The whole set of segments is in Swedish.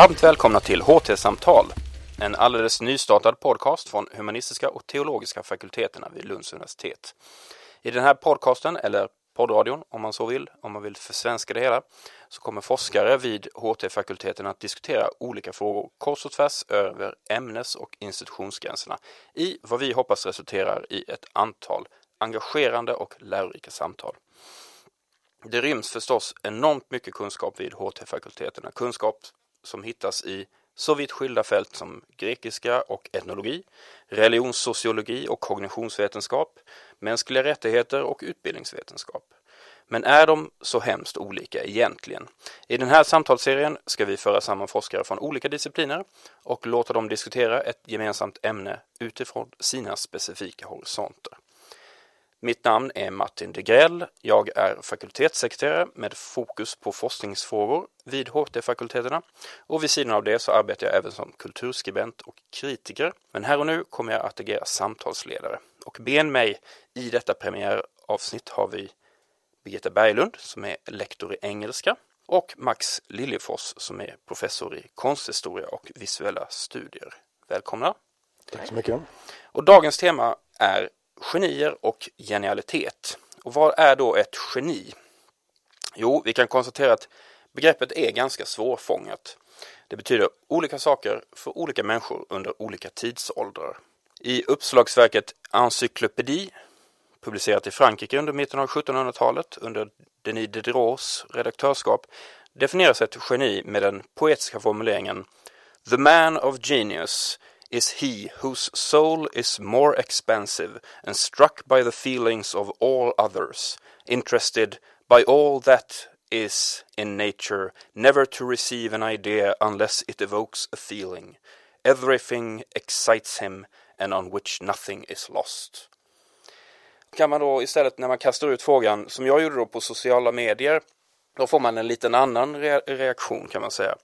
Varmt välkomna till HT-samtal, en alldeles nystartad podcast från humanistiska och teologiska fakulteterna vid Lunds universitet. I den här podcasten, eller poddradion om man så vill, om man vill försvenska det hela, så kommer forskare vid HT-fakulteten att diskutera olika frågor kors och tvärs över ämnes och institutionsgränserna i vad vi hoppas resulterar i ett antal engagerande och lärorika samtal. Det ryms förstås enormt mycket kunskap vid HT-fakulteterna, kunskap som hittas i så vitt skilda fält som grekiska och etnologi, religionssociologi och kognitionsvetenskap, mänskliga rättigheter och utbildningsvetenskap. Men är de så hemskt olika egentligen? I den här samtalsserien ska vi föra samman forskare från olika discipliner och låta dem diskutera ett gemensamt ämne utifrån sina specifika horisonter. Mitt namn är Martin Degrell. Jag är fakultetssekreterare med fokus på forskningsfrågor vid HT-fakulteterna och vid sidan av det så arbetar jag även som kulturskribent och kritiker. Men här och nu kommer jag att agera samtalsledare och ben mig i detta premiäravsnitt har vi Birgitta Berglund som är lektor i engelska och Max Liljefors som är professor i konsthistoria och visuella studier. Välkomna! Tack så mycket! Och dagens tema är genier och genialitet. Och vad är då ett geni? Jo, vi kan konstatera att begreppet är ganska svårfångat. Det betyder olika saker för olika människor under olika tidsåldrar. I uppslagsverket Encyklopédie, publicerat i Frankrike under mitten av 1700-talet under Denis Diderots redaktörskap, definieras ett geni med den poetiska formuleringen The man of genius is he whose soul is more expansive and struck by the feelings of all others, interested by all that is in nature, never to receive an idea unless it evokes a feeling. Everything excites him and on which nothing is lost. Kan man då istället när man kastar ut frågan, som jag gjorde då på sociala medier, då får man en liten annan reaktion kan man säga.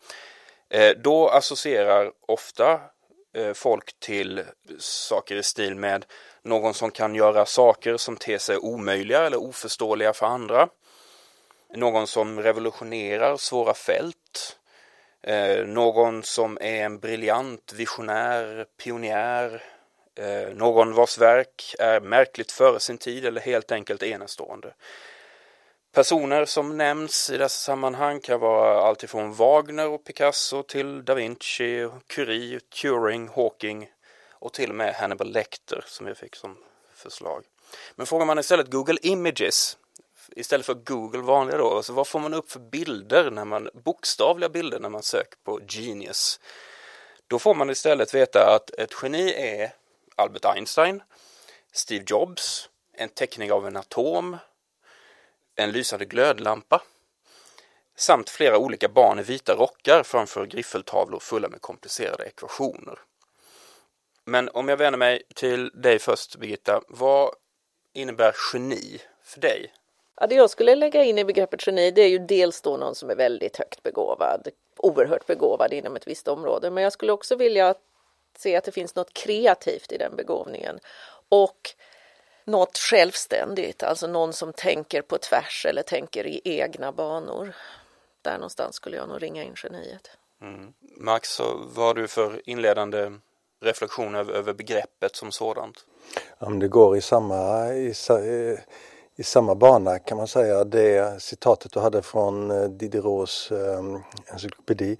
Eh, då associerar ofta Eh, folk till saker i stil med någon som kan göra saker som ter sig omöjliga eller oförståeliga för andra. Någon som revolutionerar svåra fält. Eh, någon som är en briljant visionär, pionjär, eh, någon vars verk är märkligt före sin tid eller helt enkelt enastående. Personer som nämns i dessa sammanhang kan vara alltifrån Wagner och Picasso till da Vinci, Curie, Turing, Hawking och till och med Hannibal Lecter som jag fick som förslag. Men frågar man istället Google Images istället för Google vanliga då, alltså vad får man upp för bilder när man, bokstavliga bilder när man söker på Genius? Då får man istället veta att ett geni är Albert Einstein, Steve Jobs, en teckning av en atom, en lysande glödlampa samt flera olika barn i vita rockar framför griffeltavlor fulla med komplicerade ekvationer. Men om jag vänder mig till dig först Birgitta, vad innebär geni för dig? Ja, det jag skulle lägga in i begreppet geni det är ju dels då någon som är väldigt högt begåvad, oerhört begåvad inom ett visst område. Men jag skulle också vilja se att det finns något kreativt i den begåvningen och något självständigt, alltså någon som tänker på tvärs eller tänker i egna banor. Där någonstans skulle jag nog ringa in geniet. Mm. Max, vad har du för inledande reflektion över, över begreppet som sådant? Ja, det går i samma, i, i, samma bana kan man säga. Det citatet du hade från eh, Diderots eh, encyklopedi,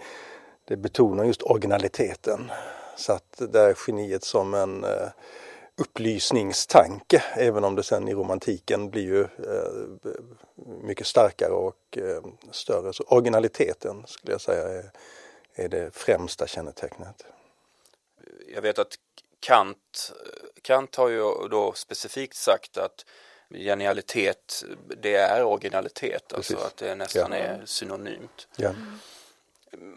det betonar just originaliteten. Så att det är geniet som en eh, upplysningstanke även om det sen i romantiken blir ju eh, mycket starkare och eh, större. Så originaliteten skulle jag säga är, är det främsta kännetecknet. Jag vet att Kant, Kant har ju då specifikt sagt att genialitet det är originalitet, alltså Precis. alltså att det nästan ja. är synonymt. Ja.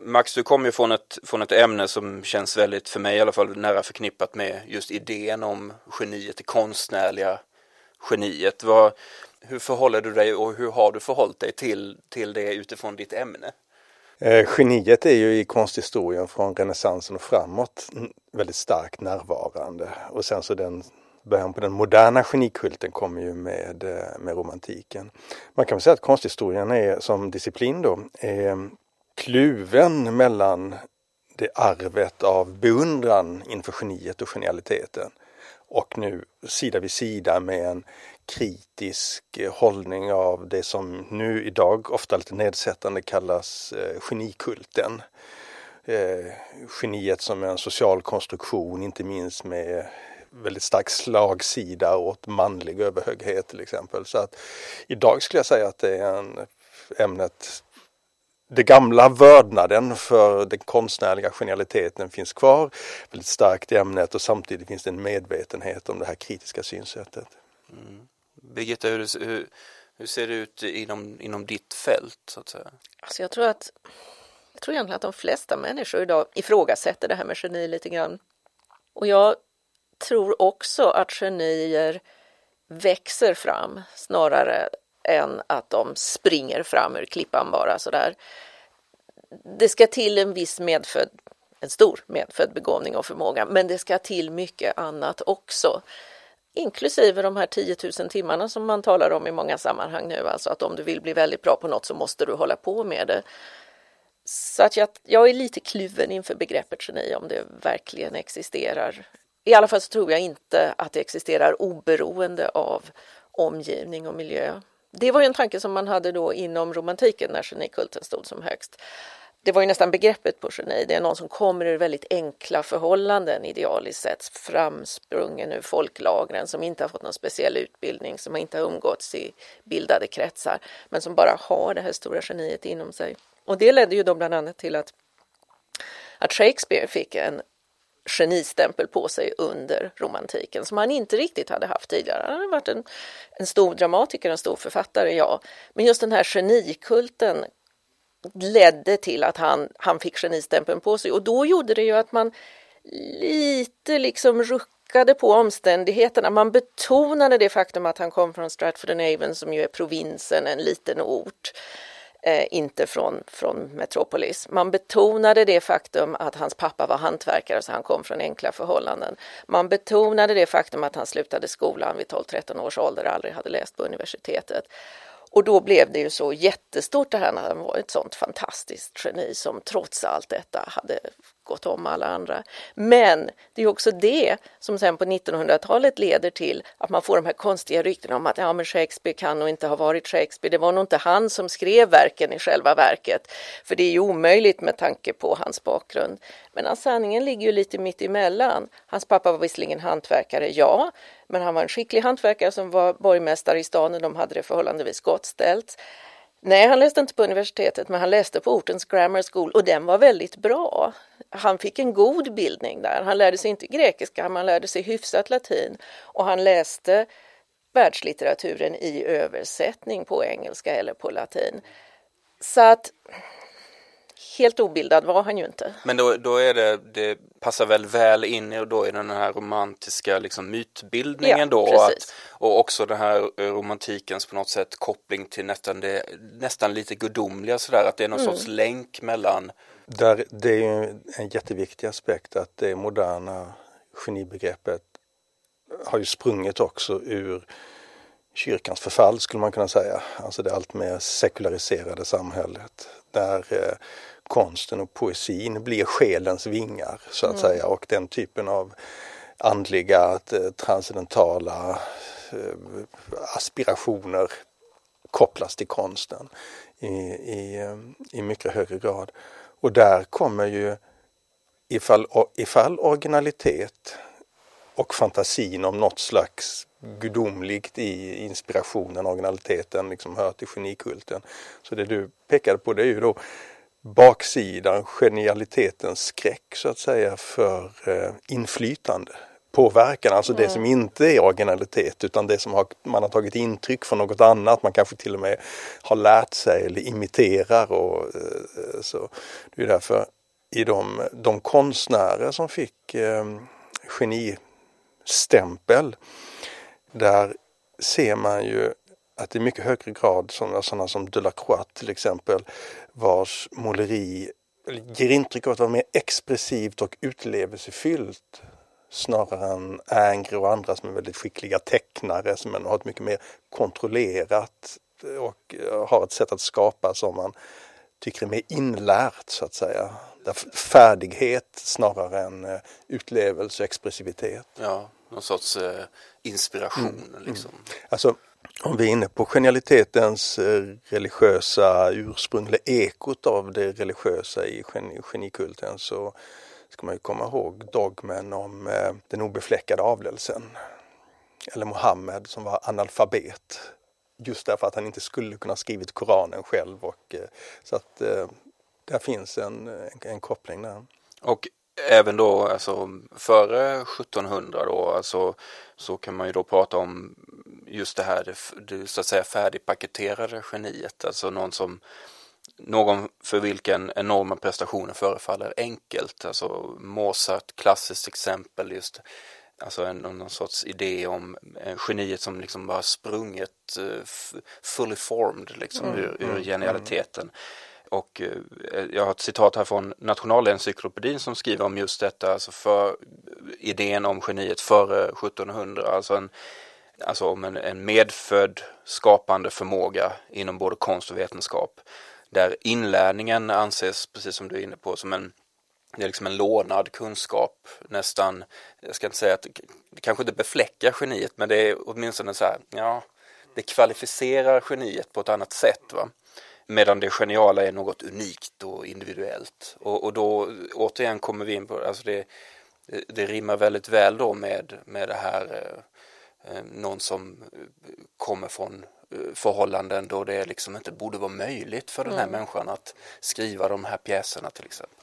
Max, du kommer ju från ett, från ett ämne som känns väldigt, för mig i alla fall, nära förknippat med just idén om geniet, det konstnärliga geniet. Vad, hur förhåller du dig och hur har du förhållit dig till, till det utifrån ditt ämne? Eh, geniet är ju i konsthistorien från renässansen och framåt väldigt starkt närvarande och sen så den början på den moderna genikulten kommer ju med, eh, med romantiken. Man kan väl säga att konsthistorien är som disciplin då är kluven mellan det arvet av beundran inför geniet och genialiteten och nu sida vid sida med en kritisk eh, hållning av det som nu idag ofta lite nedsättande kallas eh, genikulten. Eh, geniet som en social konstruktion, inte minst med väldigt stark slagsida åt manlig överhöghet till exempel. Så att idag skulle jag säga att det är en, ämnet det gamla vördnaden för den konstnärliga genialiteten finns kvar väldigt starkt i ämnet och samtidigt finns det en medvetenhet om det här kritiska synsättet. Mm. Birgitta, hur, hur, hur, ser det ut inom, inom ditt fält? Så att säga? Alltså jag tror att jag tror egentligen att de flesta människor idag ifrågasätter det här med geni lite grann. Och jag tror också att genier växer fram snarare än att de springer fram ur klippan bara sådär. Det ska till en viss medfödd, en stor medfödd begåvning och förmåga, men det ska till mycket annat också. Inklusive de här 10 000 timmarna som man talar om i många sammanhang nu, alltså att om du vill bli väldigt bra på något så måste du hålla på med det. Så att jag, jag är lite kluven inför begreppet geni om det verkligen existerar. I alla fall så tror jag inte att det existerar oberoende av omgivning och miljö. Det var ju en tanke som man hade då inom romantiken när genikulten stod som högst. Det var ju nästan begreppet på geni, det är någon som kommer ur väldigt enkla förhållanden idealiskt sett, framsprungen ur folklagren, som inte har fått någon speciell utbildning, som inte har umgåtts i bildade kretsar, men som bara har det här stora geniet inom sig. Och det ledde ju då bland annat till att, att Shakespeare fick en genistämpel på sig under romantiken som han inte riktigt hade haft tidigare. Han hade varit en, en stor dramatiker, en stor författare, ja. Men just den här genikulten ledde till att han, han fick genistämpeln på sig och då gjorde det ju att man lite liksom ruckade på omständigheterna. Man betonade det faktum att han kom från Stratford-on-Avon som ju är provinsen, en liten ort eh, inte från, från Metropolis. Man betonade det faktum att hans pappa var hantverkare så han kom från enkla förhållanden. Man betonade det faktum att han slutade skolan vid 12-13 års ålder och aldrig hade läst på universitetet. Och då blev det ju så jättestort det här när han var ett sånt fantastiskt geni som trots allt detta hade gått om alla andra. Men det är också det som sen på 1900-talet leder till att man får de här konstiga ryktena om att ja, men Shakespeare kan nog inte ha varit Shakespeare. Det var nog inte han som skrev verken i själva verket, för det är ju omöjligt med tanke på hans bakgrund. Men sanningen ligger ju lite mitt emellan. Hans pappa var visserligen hantverkare, ja, men han var en skicklig hantverkare som var borgmästare i stan och de hade det förhållandevis gott ställt. Nej, han läste inte på universitetet, men han läste på ortens grammar school och den var väldigt bra. Han fick en god bildning där. Han lärde sig inte grekiska, men han lärde sig hyfsat latin och han läste världslitteraturen i översättning på engelska eller på latin. Så att helt obildad var han ju inte. Men då, då är det, det passar väl väl in i, då i den här romantiska liksom, mytbildningen ja, då och, att, och också den här romantikens på något sätt koppling till nästan, det, nästan lite gudomliga sådär att det är någon mm. sorts länk mellan Där, Det är ju en jätteviktig aspekt att det moderna genibegreppet har ju sprungit också ur kyrkans förfall skulle man kunna säga. Alltså det allt mer sekulariserade samhället där eh, konsten och poesin blir själens vingar så att mm. säga och den typen av andliga, eh, transcendentala eh, aspirationer kopplas till konsten i, i, i mycket högre grad. Och där kommer ju ifall, ifall originalitet och fantasin om något slags gudomligt i inspirationen, originaliteten liksom hör till genikulten. Så det du pekade på det är ju då baksidan, genialitetens skräck så att säga för eh, inflytande. Påverkan, alltså mm. det som inte är originalitet utan det som har, man har tagit intryck från något annat. Man kanske till och med har lärt sig eller imiterar. Och, eh, så. Det är därför i de, de konstnärer som fick eh, genistämpel där ser man ju att i mycket högre grad sådana, sådana som Delacroix till exempel vars måleri ger intryck av att vara mer expressivt och utlevelsefyllt snarare än Ingres och andra som är väldigt skickliga tecknare som har ett mycket mer kontrollerat och eh, har ett sätt att skapa som man tycker är mer inlärt så att säga. Färdighet snarare än eh, utlevelse och expressivitet. Ja, någon sorts eh, inspiration Mm, mm. liksom. Alltså om vi är inne på genialitetens eh, religiösa ursprung, eller ekot av det religiösa i geni, genikulten så ska man ju komma ihåg dogmen om eh, den obefläckade avlelsen. Eller Mohammed som var analfabet. Just därför att han inte skulle kunna skrivit Koranen själv. Och, eh, så att där finns en, en, en koppling där. Och även då alltså före 1700 då alltså så kan man ju då prata om just det här det, det så att säga färdigpaketerade geniet. Alltså någon som någon för vilken enorma prestationer förefaller enkelt. Alltså Mozart klassiskt exempel just alltså en, någon sorts idé om geniet som liksom bara sprunget uh, fully formed liksom mm, ur, ur genialiteten. mm. Och eh, jag har ett citat här från Nationalencyklopedin som skriver om just detta, alltså för idén om geniet före 1700, alltså, en, alltså om en, en medfödd skapande förmåga inom både konst och vetenskap. Där inlärningen anses, precis som du är inne på, som en det är liksom en lånad kunskap nästan, jag ska inte säga att det kanske inte befläckar geniet men det är åtminstone så här, ja, det kvalificerar geniet på ett annat sätt. Va? Medan det geniala är något unikt och individuellt. Och, och då återigen kommer vi in på, alltså det, det rimmar väldigt väl då med, med det här eh, eh någon som kommer från eh, förhållanden då det liksom inte borde vara möjligt för den här mm. människan att skriva de här pjäserna till exempel.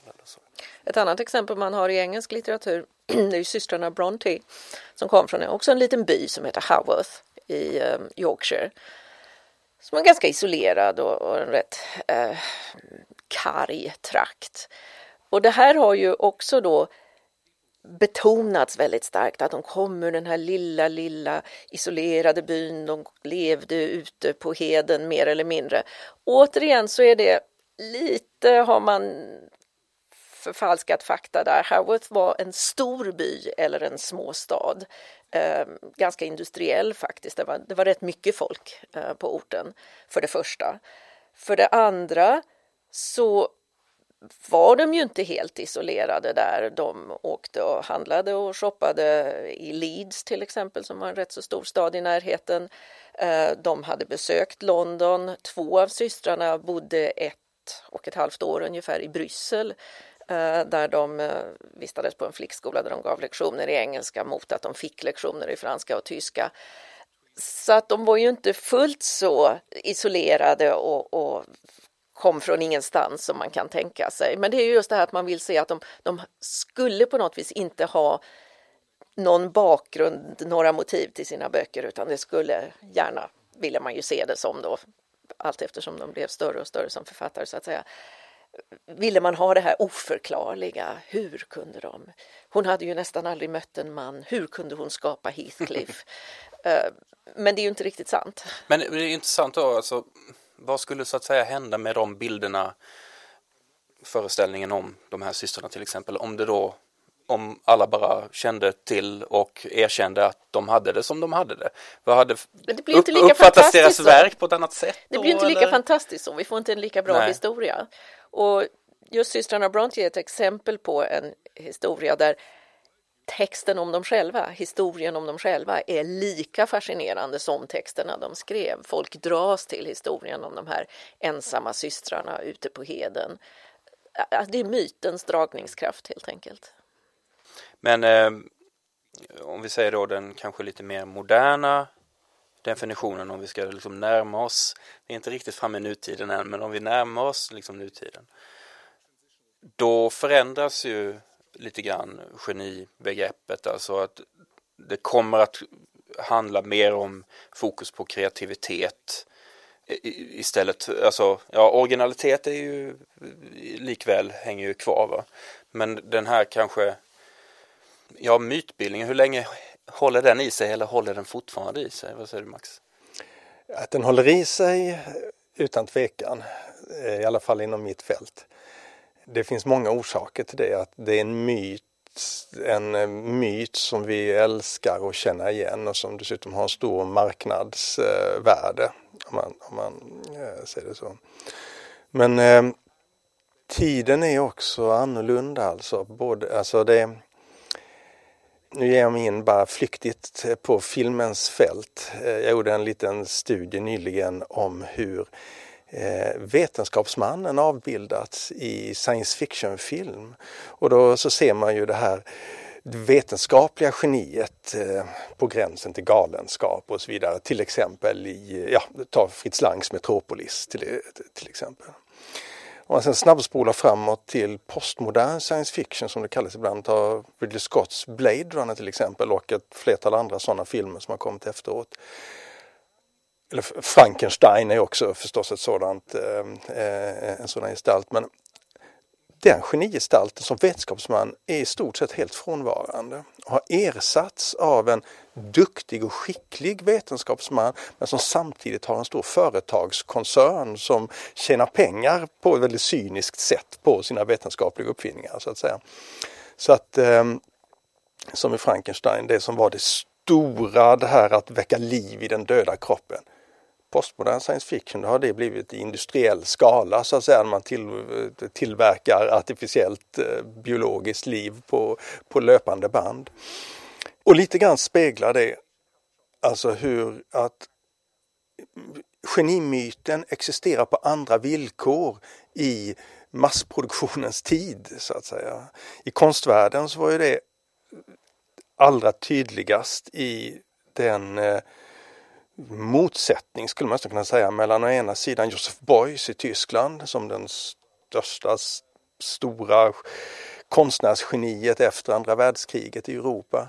Ett annat exempel man har i engelsk litteratur är systrarna Bronte som kom från också en liten by som heter Haworth i eh, Yorkshire som är ganska isolerad och, och en rätt eh, karg trakt. Och det här har ju också då betonats väldigt starkt att de kom ur den här lilla, lilla isolerade byn. De levde ute på heden mer eller mindre. Återigen så är det lite har man förfalskat fakta där. Haworth var en stor by eller en småstad. Eh, ganska industriell faktiskt. Det var, det var rätt mycket folk eh, på orten för det första. För det andra så var de ju inte helt isolerade där. De åkte och handlade och shoppade i Leeds till exempel som var en rätt så stor stad i närheten. Ehm, de hade besökt London. Två av systrarna bodde ett och ett halvt år ungefär i Bryssel Eh, där de eh, vistades på en flickskola där de gav lektioner i engelska mot att de fick lektioner i franska och tyska. Så att de var ju inte fullt så isolerade och, och kom från ingenstans som man kan tänka sig. Men det är just det här att man vill se att de, de skulle på något vis inte ha någon bakgrund, några motiv till sina böcker utan det skulle gärna, ville man ju se det som då allt eftersom de blev större och större som författare så att säga ville man ha det här oförklarliga. Hur kunde de? Hon hade ju nästan aldrig mött en man. Hur kunde hon skapa Heathcliff? Eh, men det är ju inte riktigt sant. Men det är intressant då, alltså, vad skulle så att säga hända med de bilderna, föreställningen om de här systrarna till exempel, om det då om alla bara kände till och erkände att de hade det som de hade det. Vad hade det blir inte lika uppfattas deras verk på ett annat sätt? Det blir inte lika eller? fantastiskt så, vi får inte en lika bra Nej. historia. Och just systrarna Bronte är ett exempel på en historia där texten om dem själva, historien om dem själva är lika fascinerande som texterna de skrev. Folk dras till historien om de här ensamma systrarna ute på heden. Det är mytens dragningskraft helt enkelt. Men eh, om vi säger då den kanske lite mer moderna definitionen om vi ska liksom närma oss, vi är inte riktigt framme i nutiden än, men om vi närmar oss liksom nutiden då förändras ju lite grann genibegreppet, alltså att det kommer att handla mer om fokus på kreativitet istället, alltså ja, originalitet är ju likväl hänger ju kvar va, men den här kanske ja, mytbildningen, hur länge håller den i sig eller håller den fortfarande i sig? Vad säger du Max? Att den håller i sig eh, utan tvekan, eh, i alla fall inom mitt fält. Det finns många orsaker till det, att det är en myt en eh, myt som vi älskar och känner igen och som dessutom har en stor marknadsvärde om man, om man säger det så. Men tiden är också annorlunda alltså. Både, alltså det, nu ger jag mig in bara flyktigt på filmens fält. Eh, jag gjorde en liten studie nyligen om hur eh, vetenskapsmannen avbildats i science fiction-film. Och då så ser man ju det här vetenskapliga geniet eh, på gränsen till galenskap och så vidare. Till exempel i, ja, ta Fritz Langs Metropolis till, till exempel. Om man sen snabbspolar framåt till postmodern science fiction som det kallas ibland, ta Ridley Scotts Blade Runner till exempel och ett flertal andra sådana filmer som har kommit efteråt. Eller Frankenstein är också förstås ett sådant, eh, eh en sådan gestalt. Men den genigestalten som vetenskapsman är i stort sett helt frånvarande. och Har ersatts av en duktig och skicklig vetenskapsman men som samtidigt har en stor företagskoncern som tjänar pengar på ett väldigt cyniskt sätt på sina vetenskapliga uppfinningar så att säga. Så att ehm, som i Frankenstein, det som var det stora, det här att väcka liv i den döda kroppen postmodern science fiction då har det blivit i industriell skala så att säga. Man till, tillverkar artificiellt eh, biologiskt liv på, på löpande band. Och lite grann speglar det alltså hur att genimyten existerar på andra villkor i massproduktionens tid så att säga. I konstvärlden så var ju det allra tydligast i den eh, motsättning skulle man kunna säga mellan å ena sidan Josef Beuys i Tyskland som den största stora konstnärsgeniet efter andra världskriget i Europa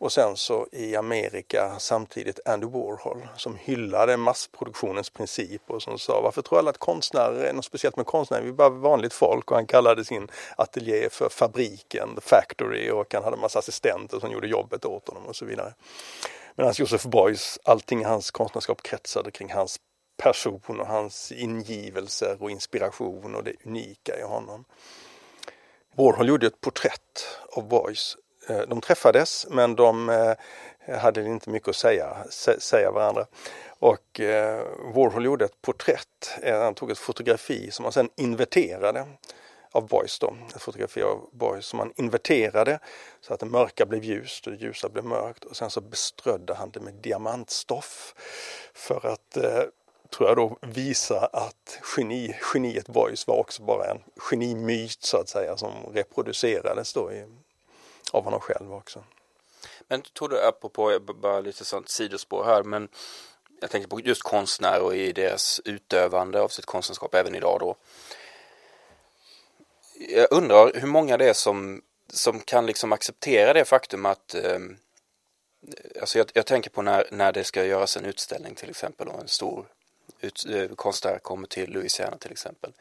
och sen så i Amerika samtidigt Andy Warhol som hyllade massproduktionens princip och som sa varför tror alla att konstnärer är något speciellt med konstnärer? Vi är bara vanligt folk och han kallade sin ateljé för fabriken, the factory och han hade massa assistenter som gjorde jobbet åt honom och så vidare. Medan Josef Beuys, allting i hans konstnärskap kretsade kring hans person och hans ingivelser och inspiration och det unika i honom. Warhol gjorde ett porträtt av Beuys. Eh, de träffades men de eh, hade inte mycket att säga, säga varandra. Och eh, Warhol gjorde ett porträtt, han tog ett fotografi som han sen inverterade av Boys då, ett fotografi av Boys som han inverterade så att det mörka blev ljust och det ljusa blev mörkt och sen så beströdde han det med diamantstoff för att eh, tror jag då visa att geni, geniet Boys var också bara en genimyt så att säga som reproducerades då i, av honom själv också. Men tror du, apropå bara lite sånt sidospår här, men jag tänker på just konstnärer och i deras utövande av sitt konstnärskap även idag då jag undrar hur många det är som, som kan liksom acceptera det faktum att eh, alltså jag, jag, tänker på när, när det ska göras en utställning till exempel och en stor ut, eh, konstnär kommer till Louisiana till exempel.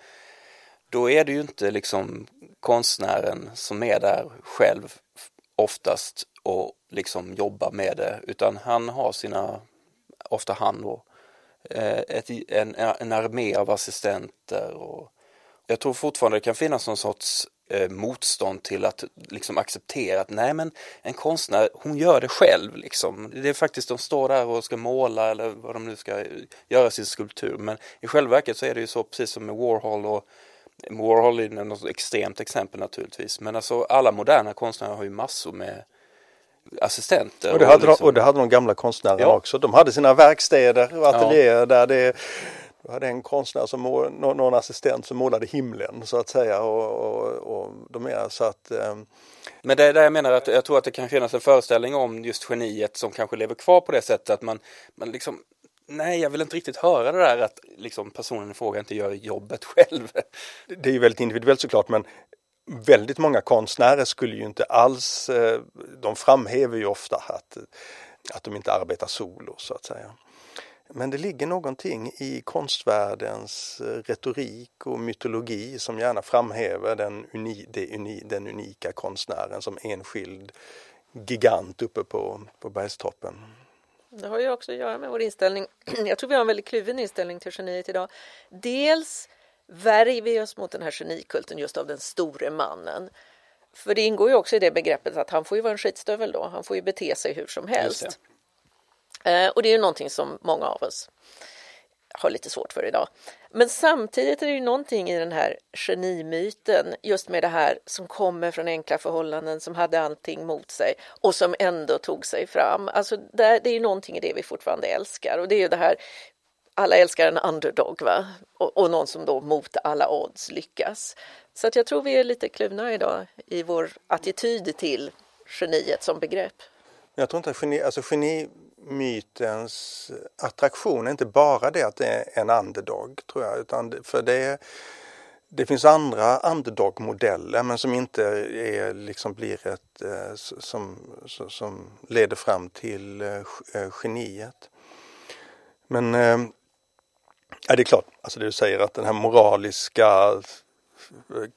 Då är det ju inte liksom konstnären som är där själv oftast och liksom jobbar med det utan han har sina, ofta han då, eh, ett, en, en armé av assistenter och jag tror fortfarande det kan finnas någon sorts eh, motstånd till att liksom acceptera att nej men en konstnär hon gör det själv liksom. Det är faktiskt de står där och ska måla eller vad de nu ska göra sin skulptur men i själva verket så är det ju så precis som med Warhol och Warhol är något extremt exempel naturligtvis men alltså alla moderna konstnärer har ju massor med assistenter. Och det hade, och liksom... de, och det hade de gamla konstnärerna ja. också. De hade sina verkstäder och ateljéer ja. där det du hade en konstnär som mål, någon assistent som målade himlen så att säga och, och, och de är så att eh... Men det är där jag menar att jag tror att det kan finnas en föreställning om just geniet som kanske lever kvar på det sättet att man, man liksom Nej, jag vill inte riktigt höra det där att liksom personen i fråga inte gör jobbet själv. Det är ju väldigt individuellt såklart men väldigt många konstnärer skulle ju inte alls, eh, de framhäver ju ofta att, att de inte arbetar solo så att säga. Men det ligger någonting i konstvärldens eh, retorik och mytologi som gärna framhäver den, uni, uni, den unika konstnären som enskild gigant uppe på, på bergstoppen. Det har ju också att göra med vår inställning. Jag tror vi har en väldigt kluven inställning till geniet idag. Dels värjer vi oss mot den här genikulten just av den store mannen. För det ingår ju också i det begreppet att han får ju vara en skitstövel då. Han får ju bete sig hur som helst. Eh, och det är ju någonting som många av oss har lite svårt för idag. Men samtidigt är det ju någonting i den här genimyten, just med det här som kommer från enkla förhållanden, som hade allting mot sig och som ändå tog sig fram. Alltså det, det är ju någonting i det vi fortfarande älskar och det är ju det här alla älskar en underdog va? Och, och, någon som då mot alla odds lyckas. Så att jag tror vi är lite kluvna idag i vår attityd till geniet som begrepp. Jag tror inte att geni, alltså mytens attraktion är inte bara det att det är en underdog tror jag, utan för det det finns andra underdog-modeller men som inte är, liksom blir ett, eh, som, som leder fram till eh, eh, geniet. Men Ja, det är klart, alltså det du säger att den här moraliska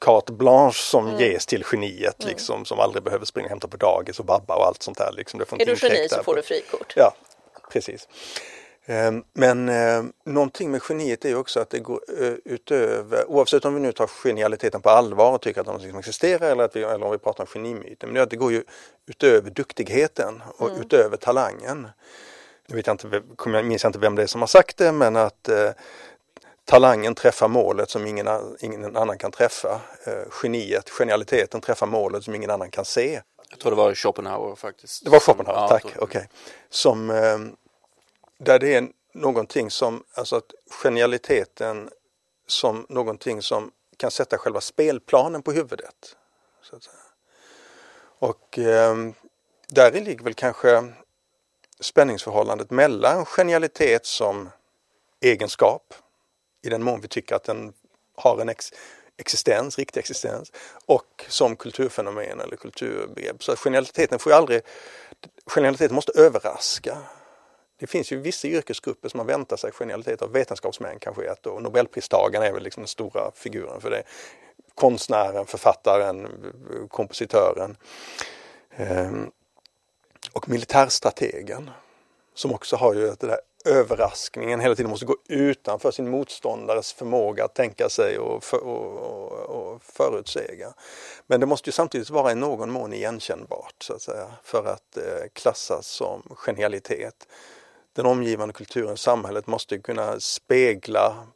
carte blanche som mm. ges till geniet mm. liksom som aldrig behöver springa och hämta på dagis och babba och allt sånt där. Liksom, det får är du geni så får du frikort. Ja, precis. Ehm, men eh, någonting med geniet är ju också att det går eh, utöver, oavsett om vi nu tar genialiteten på allvar och tycker att någonting existerar eller, att vi, eller om vi pratar om genimyten, men det, att det går ju utöver duktigheten och mm. utöver talangen jag, vet inte, jag minns inte vem det är som har sagt det, men att eh, talangen träffar målet som ingen, ingen annan kan träffa. Eh, geniet, genialiteten träffar målet som ingen annan kan se. Jag tror det var Schopenhauer faktiskt. Det var Schopenhauer, ja, tack. Okej. Okay. Som, där det är någonting som, alltså att genialiteten som någonting som kan sätta själva spelplanen på huvudet. Och eh, där ligger väl kanske spänningsförhållandet mellan genialitet som egenskap i den mån vi tycker att den har en ex existens, riktig existens och som kulturfenomen eller kulturbegrepp. Så genialiteten får ju aldrig, genialiteten måste överraska. Det finns ju vissa yrkesgrupper som man väntar sig genialitet av. Vetenskapsmän kanske är ett och Nobelpristagaren är väl liksom den stora figuren för det. Konstnären, författaren, kompositören. Ehm, och militärstrategen som också har ju det där överraskningen hela tiden måste gå utanför sin motståndares förmåga att tänka sig och, för, och, och, och förutsäga. Men det måste ju samtidigt vara i någon mån igenkännbart så att säga för att eh, klassas som genialitet. Den omgivande kulturen, samhället måste kunna spegla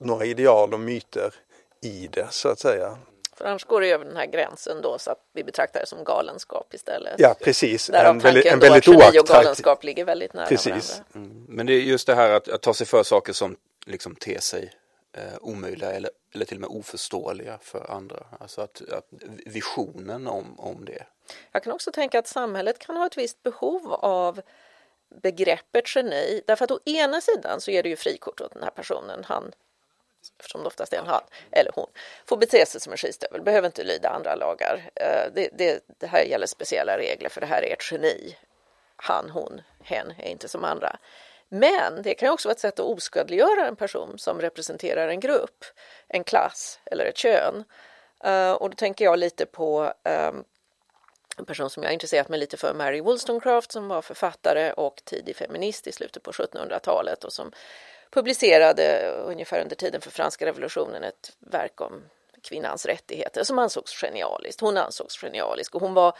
några ideal och myter i det så att säga. För annars går det över den här gränsen då så att vi betraktar det som galenskap istället. Ja precis. Därav en, väldigt, en väldigt oattraktiv... och galenskap ligger väldigt nära precis. varandra. Mm. Men det är just det här att, att ta sig för saker som liksom ter sig eh, omöjliga eller, eller till och med oförståeliga för andra. Alltså att, att visionen om, om det. Jag kan också tänka att samhället kan ha ett visst behov av begreppet geni därför att å ena sidan så ger det ju frikort åt den här personen. Han eftersom det oftast är en han eller hon, får bete sig som en skistövel, behöver inte lyda andra lagar. Eh, det, det, det, här gäller speciella regler för det här är ett geni. Han, hon, hen är inte som andra. Men det kan också vara ett sätt att oskadliggöra en person som representerar en grupp, en klass eller ett kön. Eh, och då tänker jag lite på ehm, en person som jag intresserat mig lite för, Mary Wollstonecraft, som var författare och tidig feminist i slutet på 1700-talet och som publicerade ungefär under tiden för franska revolutionen ett verk om kvinnans rättigheter som ansågs genialiskt. Hon ansågs genialisk och hon var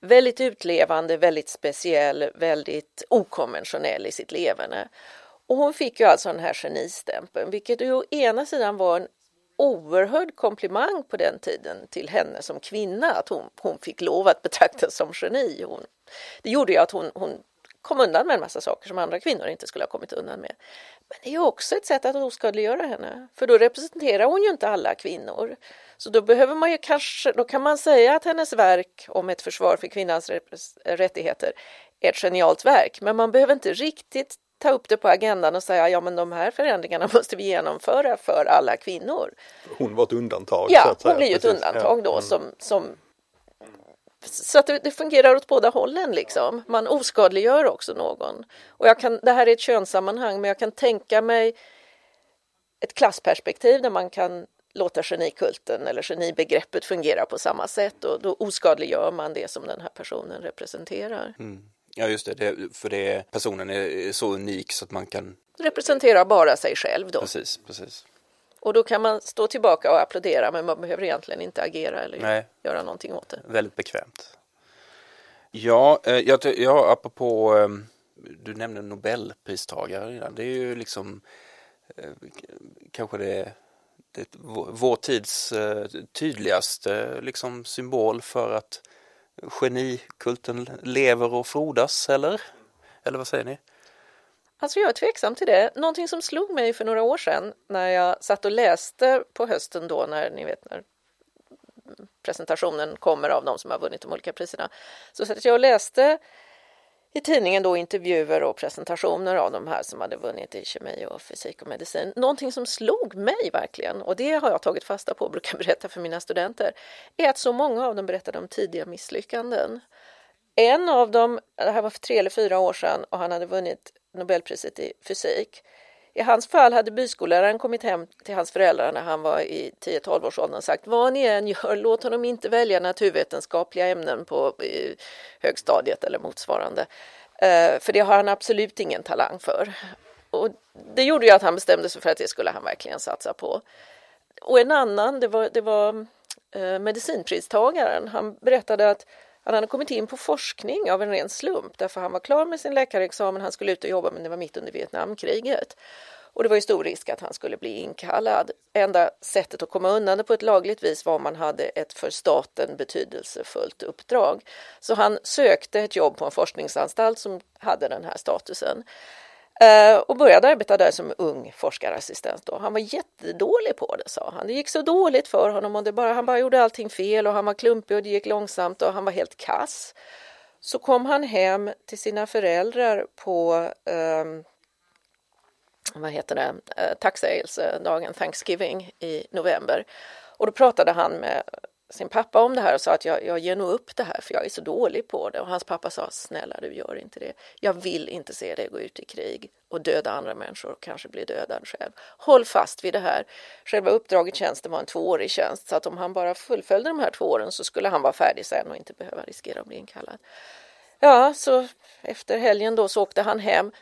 väldigt utlevande, väldigt speciell, väldigt okonventionell i sitt levande. Och hon fick ju alltså den här genistämpeln, vilket ju å ena sidan var en oerhörd komplimang på den tiden till henne som kvinna, att hon, hon fick lov att betraktas som geni. Hon, det gjorde ju att hon, hon kom undan med en massa saker som andra kvinnor inte skulle ha kommit undan med. Men det är också ett sätt att oskadliggöra henne, för då representerar hon ju inte alla kvinnor. Så då behöver man ju kanske, då kan man säga att hennes verk om ett försvar för kvinnans rättigheter är ett genialt verk, men man behöver inte riktigt ta upp det på agendan och säga ja men de här förändringarna måste vi genomföra för alla kvinnor. Hon var ett undantag. Ja, hon blir ju ett undantag då mm. som, som så att det, fungerar åt båda hållen liksom. Man oskadliggör också någon. Och jag kan, det här är ett könssammanhang men jag kan tänka mig ett klassperspektiv där man kan låta genikulten eller genibegreppet fungera på samma sätt och då oskadliggör man det som den här personen representerar. Mm. Ja just det, det, för det, personen är så unik så att man kan representera bara sig själv då. Precis, precis. Och då kan man stå tillbaka och applådera men man behöver egentligen inte agera eller Nej. göra någonting åt det. Väldigt bekvämt. Ja, eh, jag, ja apropå, ehm, du nämnde Nobelpristagare redan. Det är ju liksom eh, kanske det, det vår tids eh, tydligaste liksom symbol för att genikulten lever och frodas, eller? Eller vad säger ni? Alltså jag är tveksam till det. Någonting som slog mig för några år sedan när jag satt och läste på hösten då när ni vet när presentationen kommer av de som har vunnit de olika priserna. Så satt jag och läste i tidningen då intervjuer och presentationer av de här som hade vunnit i kemi och fysik och medicin. Någonting som slog mig verkligen, och det har jag tagit fasta på och brukar berätta för mina studenter, är att så många av dem berättade om tidiga misslyckanden. En av dem, det här var för tre eller fyra år sedan och han hade vunnit Nobelpriset i fysik. I hans fall hade byskolläraren kommit hem till hans föräldrar när han var i 10-12 års ålder och sagt vad ni än gör, låt honom inte välja naturvetenskapliga ämnen på högstadiet eller motsvarande. Eh, för det har han absolut ingen talang för. Och det gjorde ju att han bestämde sig för att det skulle han verkligen satsa på. Och en annan, det var, det var eh, medicinpristagaren, han berättade att han hade kommit in på forskning av en ren slump därför han var klar med sin läkarexamen, han skulle ut och jobba men det var mitt under Vietnamkriget. Och det var ju stor risk att han skulle bli inkallad. Enda sättet att komma undan det på ett lagligt vis var om man hade ett för staten betydelsefullt uppdrag. Så han sökte ett jobb på en forskningsanstalt som hade den här statusen. Eh, och började arbeta där som ung forskarassistent. Då. Han var jättedålig på det, sa han. Det gick så dåligt för honom och det bara, han bara gjorde allting fel och han var klumpig och det gick långsamt och han var helt kass. Så kom han hem till sina föräldrar på um, vad heter det, uh, tacksägelsedagen, Thanksgiving i november. Och då pratade han med sin pappa om det här och sa att jag, jag ger nog upp det här för jag är så dålig på det. Och hans pappa sa snälla du gör inte det. Jag vill inte se dig gå ut i krig och döda andra människor och kanske bli dödad själv. Håll fast vid det här. Själva uppdraget tjänsten var en tvåårig tjänst så att om han bara fullföljde de här två åren så skulle han vara färdig sen och inte behöva riskera att bli inkallad. Ja, så efter helgen då så åkte han hem,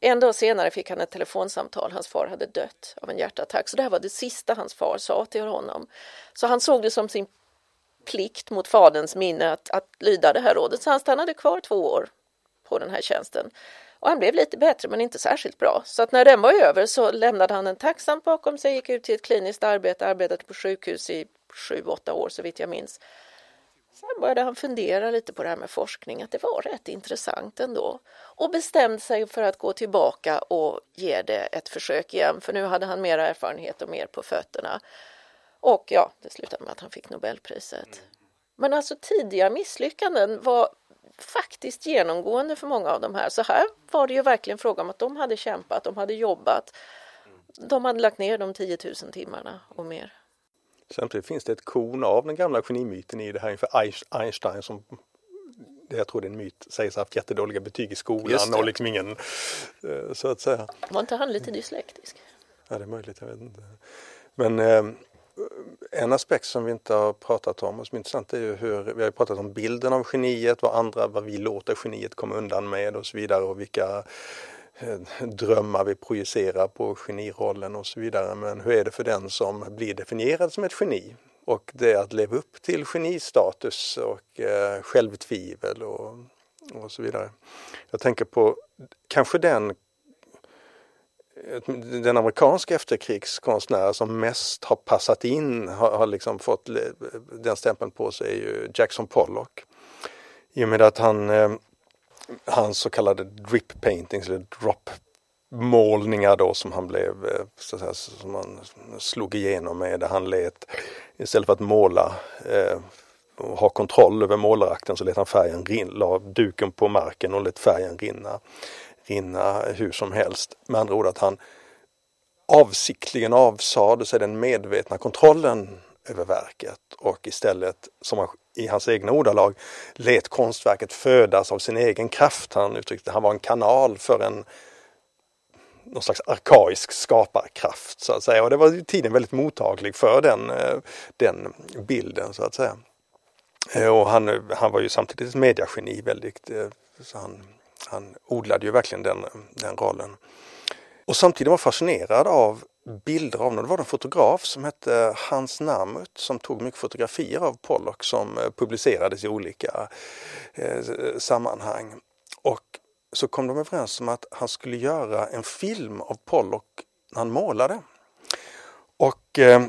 en dag senare fick han ett telefonsamtal. Hans far hade dött av en hjärtattack. Så det här var det sista hans far sa till honom. Så han såg det som sin plikt mot faderns minne att, att lyda det här rådet. Så han stannade kvar två år på den här tjänsten. Och han blev lite bättre men inte särskilt bra. Så att när den var över så lämnade han en tacksamt bakom sig, gick ut till ett kliniskt arbete, arbetade på sjukhus i sju, åtta år så vitt jag minns. Sen började han fundera lite på det här med forskning, att det var rätt intressant ändå. Och bestämde sig för att gå tillbaka och ge det ett försök igen, för nu hade han mer erfarenhet och mer på fötterna. Och ja, det slutade med att han fick Nobelpriset. Men alltså tidiga misslyckanden var faktiskt genomgående för många av de här. Så här var det ju verkligen fråga om att de hade kämpat, de hade jobbat. De hade lagt ner de 10 000 timmarna och mer. Samtidigt finns det ett korn av den gamla genimyten i det här inför Einstein som det jag tror det är en myt, sägs ha haft jättedåliga betyg i skolan och liksom ingen, eh, så att säga. Var inte han lite dyslektisk? Ja, det är möjligt, jag vet inte. Men eh, en aspekt som vi inte har pratat om och som är intressant är ju hur, vi har pratat om bilden av geniet, vad andra, vad vi låter geniet komma undan med och så vidare och vilka Eh, drömmar vi projicerar på genirollen och så vidare. Men hur är det för den som blir definierad som ett geni? Och det är att leva upp till genistatus och eh, självtvivel och, och så vidare. Jag tänker på kanske den eh, den amerikanska efterkrigskonstnär som mest har passat in, har, har liksom fått den stämpeln på sig är ju Jackson Pollock. I och med att han eh, hans så kallade drip paintings eller drop målningar då som han blev, eh, så att säga, som han slog igenom med. Där han lät, istället för att måla eh, och ha kontroll över målarakten så lät han färgen rinna, la duken på marken och lät färgen rinna, rinna hur som helst. Med andra ord att han avsiktligen avsade sig den medvetna kontrollen över verket och istället, som han, i hans egna ordalag, lät konstverket födas av sin egen kraft. Han uttryckte att han var en kanal för en någon slags arkaisk skaparkraft så att säga. Och det var tiden väldigt mottaglig för den, eh, den bilden så att säga. Eh, och han, eh, han var ju samtidigt ett mediageni väldigt, så han, han odlade ju verkligen den, den rollen. Och samtidigt var fascinerad av bilder av honom. Det var en fotograf som hette eh, Hans Namut som tog mycket fotografier av Pollock som eh, publicerades i olika eh, sammanhang. Och så kom de överens om att han skulle göra en film av Pollock när han målade. Och eh,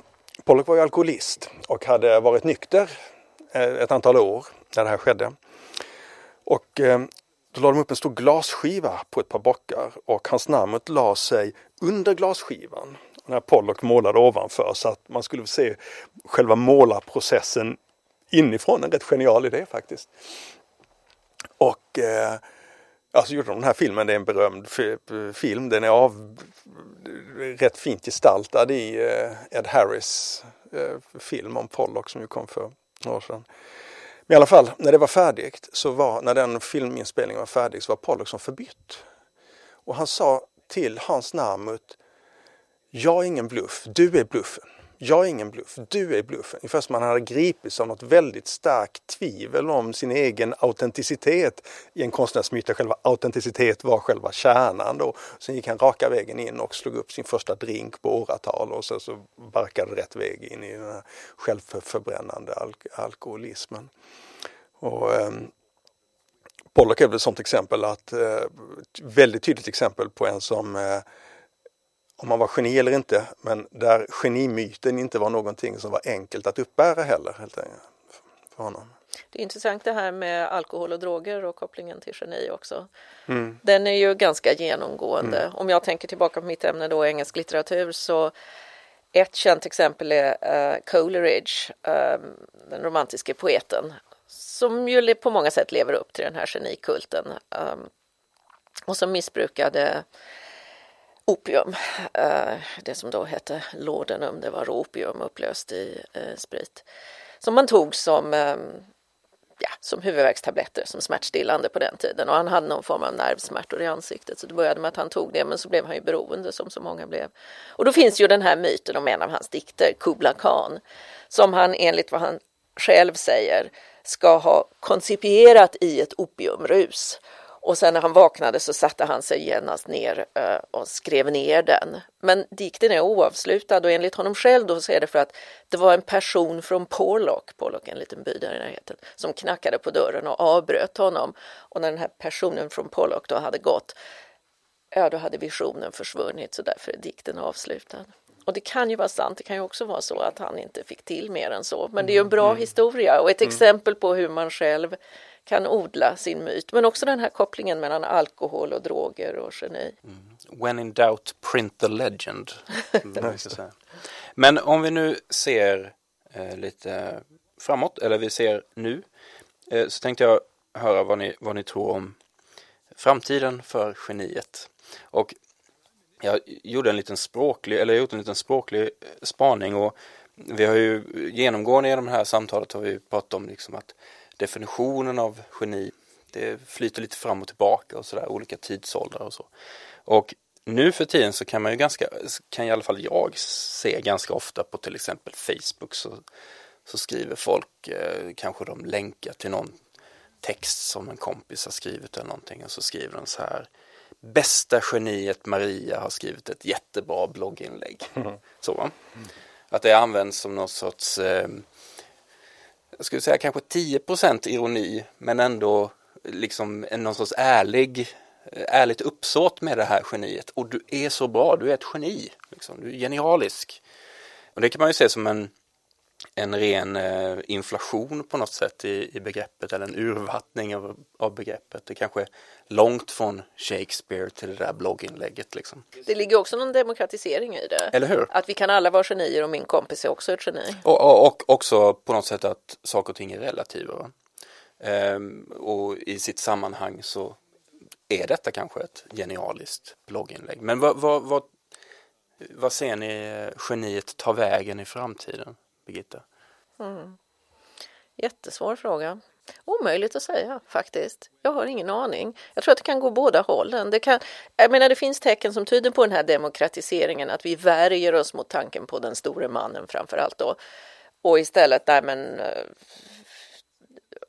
Pollock var ju alkoholist och hade varit nykter eh, ett antal år när det här skedde. Och eh, då la de upp en stor glasskiva på ett par bockar och hans namn la sig under glasskivan när Pollock målade ovanför så att man skulle se själva målarprocessen inifrån. En rätt genial idé faktiskt. Och eh, alltså gjorde de den här filmen, det är en berömd film. Den är av, rätt fint gestaltad i eh, Ed Harris eh, film om Pollock som ju kom för några år sedan. Men i alla fall, när det var färdigt, så var, när den filminspelningen var färdig så var Pollock som förbytt. Och han sa till Hans Narmut, jag är ingen bluff, du är bluffen. Jag är ingen bluff, du är bluffen. Ungefär som man hade gripits av något väldigt starkt tvivel om sin egen autenticitet i en konstnärsmyt där själva autenticitet var själva kärnan. Då. Sen gick han raka vägen in och slog upp sin första drink på åratal och sen så barkade rätt väg in i den här självförbrännande alk alkoholismen. Och, ähm, Pollock är väl ett sånt exempel att äh, väldigt tydligt exempel på en som äh, om man var geni eller inte, men där genimyten inte var någonting som var enkelt att uppbära heller helt enkelt, för honom. Det är intressant det här med alkohol och droger och kopplingen till geni också. Mm. Den är ju ganska genomgående. Mm. Om jag tänker tillbaka på mitt ämne då, engelsk litteratur, så ett känt exempel är uh, Coleridge, uh, den romantiske poeten, som ju på många sätt lever upp till den här genikulten um, och som missbrukade opium. Eh, det som då hette laudanum, det var opium upplöst i eh, sprit. Som man tog som, ehm, ja, som huvudvärkstabletter, som smärtstillande på den tiden. Och han hade någon form av nervsmärtor i ansiktet. Så det började med att han tog det, men så blev han ju beroende som så många blev. Och då finns ju den här myten om en av hans dikter, Kubla Khan, som han enligt vad han själv säger ska ha koncipierat i ett opiumrus och sen när han vaknade så satte han sig genast ner uh, och skrev ner den. Men dikten är oavslutad och enligt honom själv då så är det för att det var en person från Porlock, Porlock är en liten by där i närheten, som knackade på dörren och avbröt honom. Och när den här personen från Porlock då hade gått, ja då hade visionen försvunnit så därför är dikten avslutad. Och det kan ju vara sant, det kan ju också vara så att han inte fick till mer än så. Men det är ju en bra mm. historia och ett mm. exempel på hur man själv kan odla sin myt. Men också den här kopplingen mellan alkohol och droger och geni. Mm. When in doubt, print the legend. Men om vi nu ser eh, lite framåt, eller vi ser nu, eh, så tänkte jag höra vad ni, vad ni tror om framtiden för geniet. Och jag gjorde en liten språklig, eller jag gjort en liten språklig eh, spaning och vi har ju genomgående i de här samtalet har vi pratat om liksom att definitionen av geni, det flyter lite fram och tillbaka och sådär, olika tidsåldrar och så. Och nu för tiden så kan man ju ganska, kan i alla fall jag se ganska ofta på till exempel Facebook så, så skriver folk, eh, kanske de länkar till någon text som en kompis har skrivit eller någonting och så skriver de så här Bästa geniet Maria har skrivit ett jättebra blogginlägg. Mm. Så, Att det används som någon sorts eh, jag skulle säga kanske 10% ironi men ändå liksom någon sorts ärlig ärligt uppsåt med det här geniet och du är så bra, du är ett geni, liksom. du är genialisk. Och det kan man ju se som en en ren eh, inflation på något sätt i, i begreppet eller en urvattning av, av begreppet. Det kanske är långt från Shakespeare till det där blogginlägget. Liksom. Det ligger också någon demokratisering i det. Eller hur? Att vi kan alla vara genier och min kompis är också ett geni. Och, och, och också på något sätt att saker och ting är relativa. Ehm, och i sitt sammanhang så är detta kanske ett genialiskt blogginlägg. Men vad, vad, vad, vad ser ni geniet ta vägen i framtiden? Birgitta? Mm. Jättesvår fråga. Omöjligt att säga faktiskt. Jag har ingen aning. Jag tror att det kan gå båda hållen. Det, kan, jag menar, det finns tecken som tyder på den här demokratiseringen, att vi värjer oss mot tanken på den store mannen framför allt då. Och istället, nej men eh,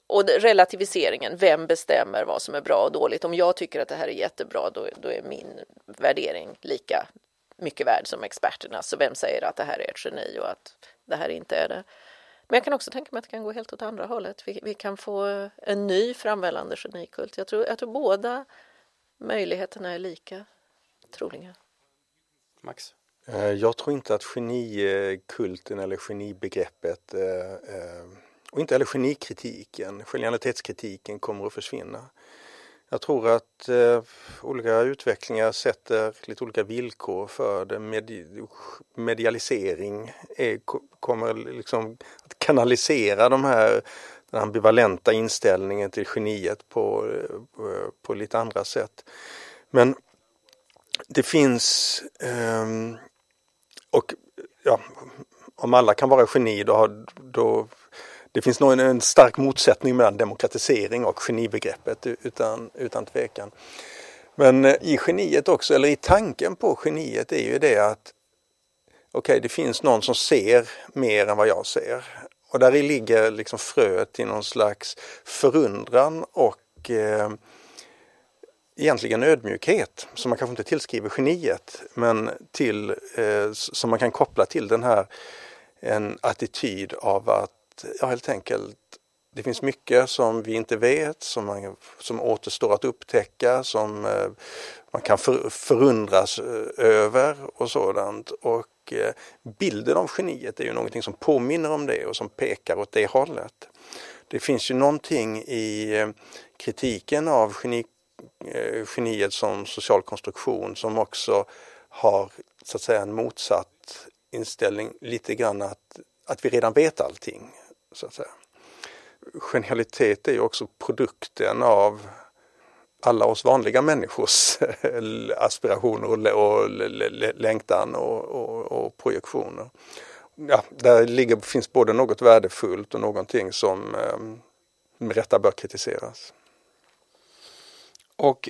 och relativiseringen, vem bestämmer vad som är bra och dåligt? Om jag tycker att det här är jättebra, då, då är min värdering lika mycket värd som experterna. Så vem säger att det här är ett geni och att det här inte är det? Men jag kan också tänka mig att det kan gå helt åt andra hållet. Vi, vi kan få en ny framvällande genikult. Jag tror, jag tror båda möjligheterna är lika troliga. Max? Eh, jag tror inte att genikulten eller genibegreppet eh, eh, och inte heller genikritiken, genialitetskritiken kommer att försvinna. Jag tror att eh, olika utvecklingar sätter lite olika villkor för det. Medi medialisering är, kommer liksom att kanalisera de här, den ambivalenta inställningen till geniet på, eh, på lite andra sätt. Men det finns eh, och ja, om alla kan vara geni då, har, då det finns nog en, stark motsättning mellan demokratisering och genibegreppet utan, utan tvekan. Men eh, i geniet också, eller i tanken på geniet är ju det att okej, okay, det finns någon som ser mer än vad jag ser. Och där ligger liksom fröet till någon slags förundran och eh, egentligen ödmjukhet som man kanske inte tillskriver geniet men till, eh, som man kan koppla till den här en attityd av att ja, helt enkelt det finns mycket som vi inte vet, som, man, som återstår att upptäcka, som eh, man kan för, förundras eh, över och sådant. Och eh, bilden av geniet är ju någonting som påminner om det och som pekar åt det hållet. Det finns ju någonting i eh, kritiken av geni, eh, geniet som social konstruktion som också har så att säga en motsatt inställning lite grann att, att vi redan vet allting så att säga. Genialitet är ju också produkten av alla oss vanliga människors eh, aspirationer och längtan och, och, och projektioner. Ja, där ligger, finns både något värdefullt och någonting som eh, med rätta bör kritiseras. Och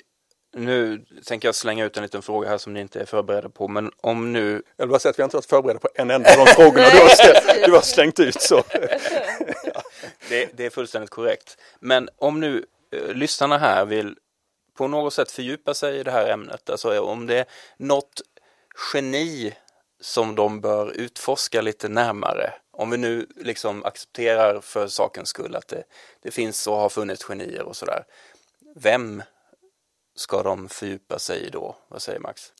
nu tänker jag slänga ut en liten fråga här som ni inte är förberedda på, men om nu... Jag vill bara säga att vi har inte varit förberedda på en enda av de frågorna du, har ställt, du har slängt ut. Så. det, det, är fullständigt korrekt. Men om nu eh, lyssnarna här vill på något sätt fördjupa sig i det här ämnet, alltså om det är något geni som de bör utforska lite närmare. Om vi nu liksom accepterar för sakens skull att det, det finns och har funnits genier och sådär. Vem ska de fördjupa sig i då? Vad säger Max?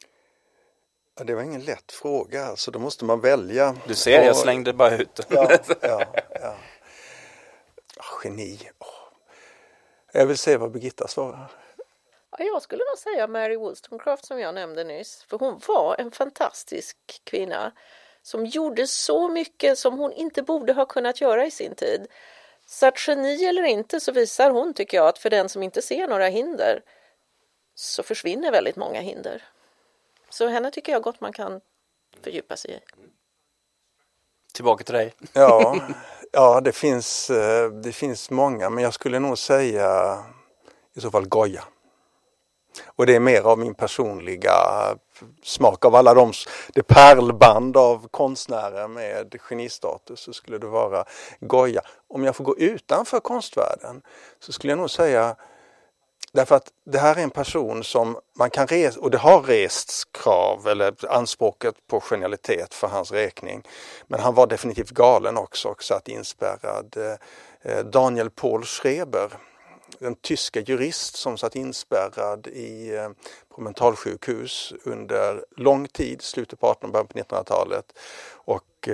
Ja, det var ingen lätt fråga, så då måste man välja. Du ser, och... jag slängde bara ut ja, ja, ja. Geni. Oh. Jag vill se vad Birgitta svarar. Ja, jag skulle nog säga Mary Wollstonecraft som jag nämnde nyss, för hon var en fantastisk kvinna som gjorde så mycket som hon inte borde ha kunnat göra i sin tid. Så att geni eller inte så visar hon, tycker jag, att för den som inte ser några hinder så försvinner väldigt många hinder. Så henne tycker jag gott man kan fördjupa sig i. Tillbaka till dig. Ja, ja det, finns, eh, det finns många men jag skulle nog säga i så fall Goya. Och det är mer av min personliga smak av alla de, det pärlband av konstnärer med genistatus så skulle det vara Goya. Om jag får gå utanför konstvärlden så skulle jag nog säga Därför att det här är en person som man kan resa, och det har rests krav eller anspråket på genialitet för hans räkning. Men han var definitivt galen också och satt inspärrad. Eh, Daniel Paul Schreber, den tyska jurist som satt inspärrad i, eh, på mentalsjukhus under lång tid, slutet på 1800-talet och 1900-talet. Och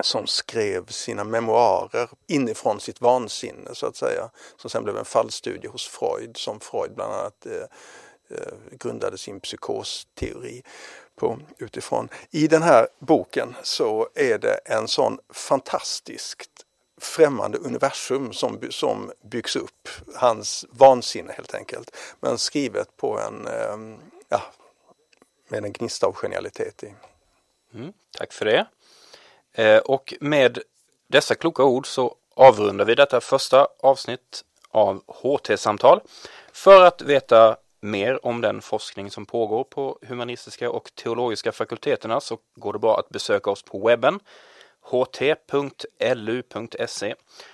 som skrev sina memoarer inifrån sitt vansinne så att säga. Som sen blev en fallstudie hos Freud som Freud bland annat eh, eh grundade sin psykosteori på utifrån. I den här boken så är det en sån fantastiskt främmande universum som, som byggs upp. Hans vansinne helt enkelt. Men skrivet på en, eh, ja, med en gnista av genialitet i. Mm, tack för det. Eh, och med dessa kloka ord så avrundar vi detta första avsnitt av HT-samtal. För att veta mer om den forskning som pågår på humanistiska och teologiska fakulteterna så går det bra att besöka oss på webben ht.lu.se.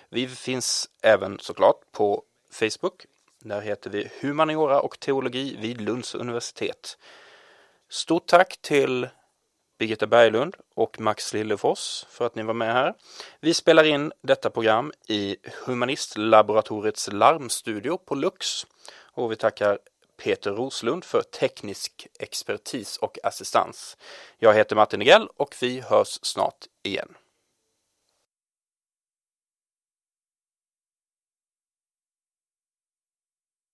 Vi finns även såklart på Facebook. Där heter vi Humaniora och teologi vid Lunds universitet. Stort tack till Birgitta Berglund och Max Lillefors för att ni var med här. Vi spelar in detta program i Humanistlaboratoriets larmstudio på Lux och vi tackar Peter Roslund för teknisk expertis och assistans. Jag heter Martin Negrell och vi hörs snart igen.